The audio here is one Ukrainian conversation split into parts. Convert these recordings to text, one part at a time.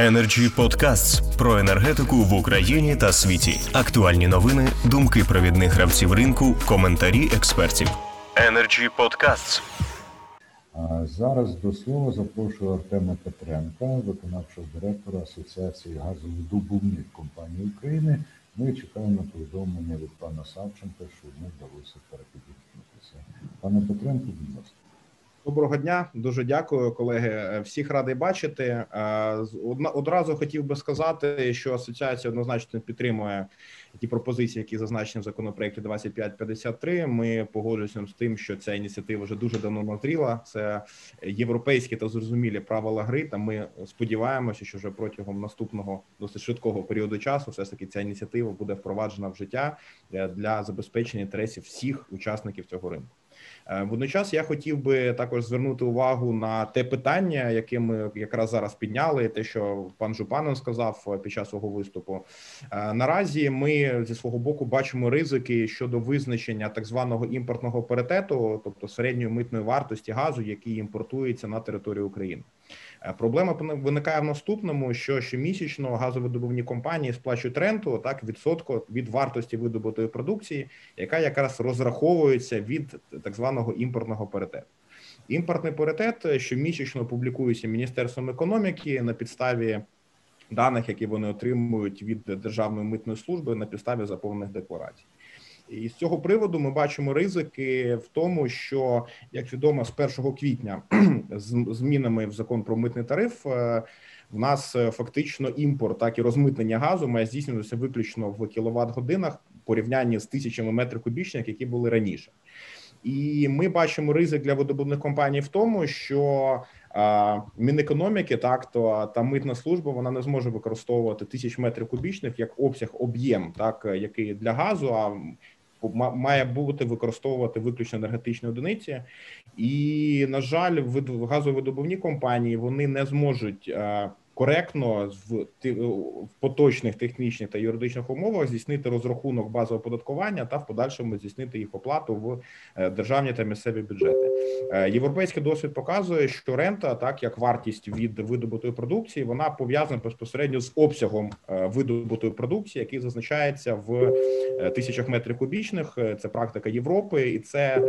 Energy Podcasts про енергетику в Україні та світі. Актуальні новини, думки провідних гравців ринку, коментарі експертів. Energy Podcasts. Зараз до слова запрошую Артема Петренка, виконавчого директора Асоціації газовидобувних компаній України. Ми чекаємо повідомлення від пана Савченка, що йому вдалося перепідімкнутися. Пане Петренко, будь ласка. Доброго дня, дуже дякую, колеги. Всіх радий бачити. Е, Одразу хотів би сказати, що асоціація однозначно підтримує ті пропозиції, які зазначені в законопроекті 2553. Ми погоджуємося з тим, що ця ініціатива вже дуже давно назріла. Це європейські та зрозумілі правила гри. Та ми сподіваємося, що вже протягом наступного досить швидкого періоду часу, все ж таки, ця ініціатива буде впроваджена в життя е, для забезпечення інтересів всіх учасників цього ринку. Е, Водночас я хотів би також звернути увагу на те питання, яке ми якраз зараз підняли, те, що пан Жупанин сказав е, під час свого виступу. Е, Наразі ми зі свого боку бачимо ризики щодо визначення так званого імпортного паритету, тобто середньої митної вартості газу, який імпортується на територію України. Е, Проблема виникає в наступному: що щомісячно газовидобувні компанії сплачують ренту так відсотку від вартості видобутої продукції, яка якраз розраховується від так званого імпортного паритету. Імпортний паритет е, щомісячно публікується Міністерством економіки на підставі даних, які вони отримують від Державної митної служби на підставі заповнених декларацій. І з цього приводу ми бачимо ризики в тому, що як відомо, з 1 квітня з змінами в закон про митний тариф е, в нас е, фактично імпорт, так і розмитнення газу має здійснюватися виключно в кіловат годинах порівнянні з тисячами метрів кубічних, які були раніше. І ми бачимо ризик для видобувних компаній в тому, що а, Мінекономіки, так то та митна служба вона не зможе використовувати тисяч метрів кубічних як обсяг об'єм, так який для газу, а має бути використовувати виключно енергетичні одиниці. І на жаль, вид- газовидобувні компанії вони не зможуть е, коректно в, ти- в поточних технічних та юридичних умовах здійснити розрахунок базового оподаткування та в подальшому здійснити їх оплату в е, державні та місцеві бюджети. Е, Європейський досвід показує, що рента, так як вартість від видобутої продукції, вона пов'язана безпосередньо з обсягом е, видобутої продукції, який зазначається в е, тисячах метрів кубічних. Це практика Європи, і це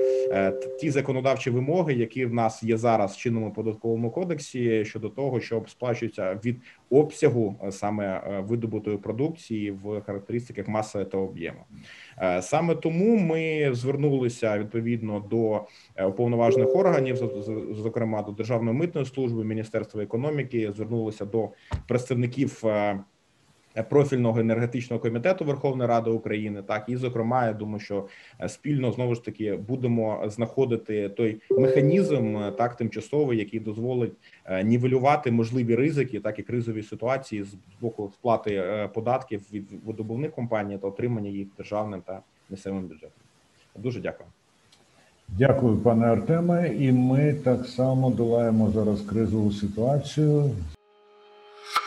ті законодавчі вимоги, які в нас є зараз в чинному податковому кодексі щодо того, що сплачується від обсягу е, саме е, видобутої продукції в характеристиках маси та об'єму. Е, Саме тому ми звернулися відповідно до уповноважених органів, зокрема до Державної митної служби, Міністерства економіки, звернулися до представників. Е, Профільного енергетичного комітету Верховної Ради України, так і зокрема, я думаю, що е, спільно знову ж таки будемо знаходити той механізм, е, так тимчасовий, який дозволить нівелювати можливі ризики, так і кризові ситуації з боку сплати податків від видобувних компаній та отримання їх державним та місцевим бюджетом. Дуже дякую. Дякую, пане Артеме. І ми так само долаємо зараз кризову ситуацію.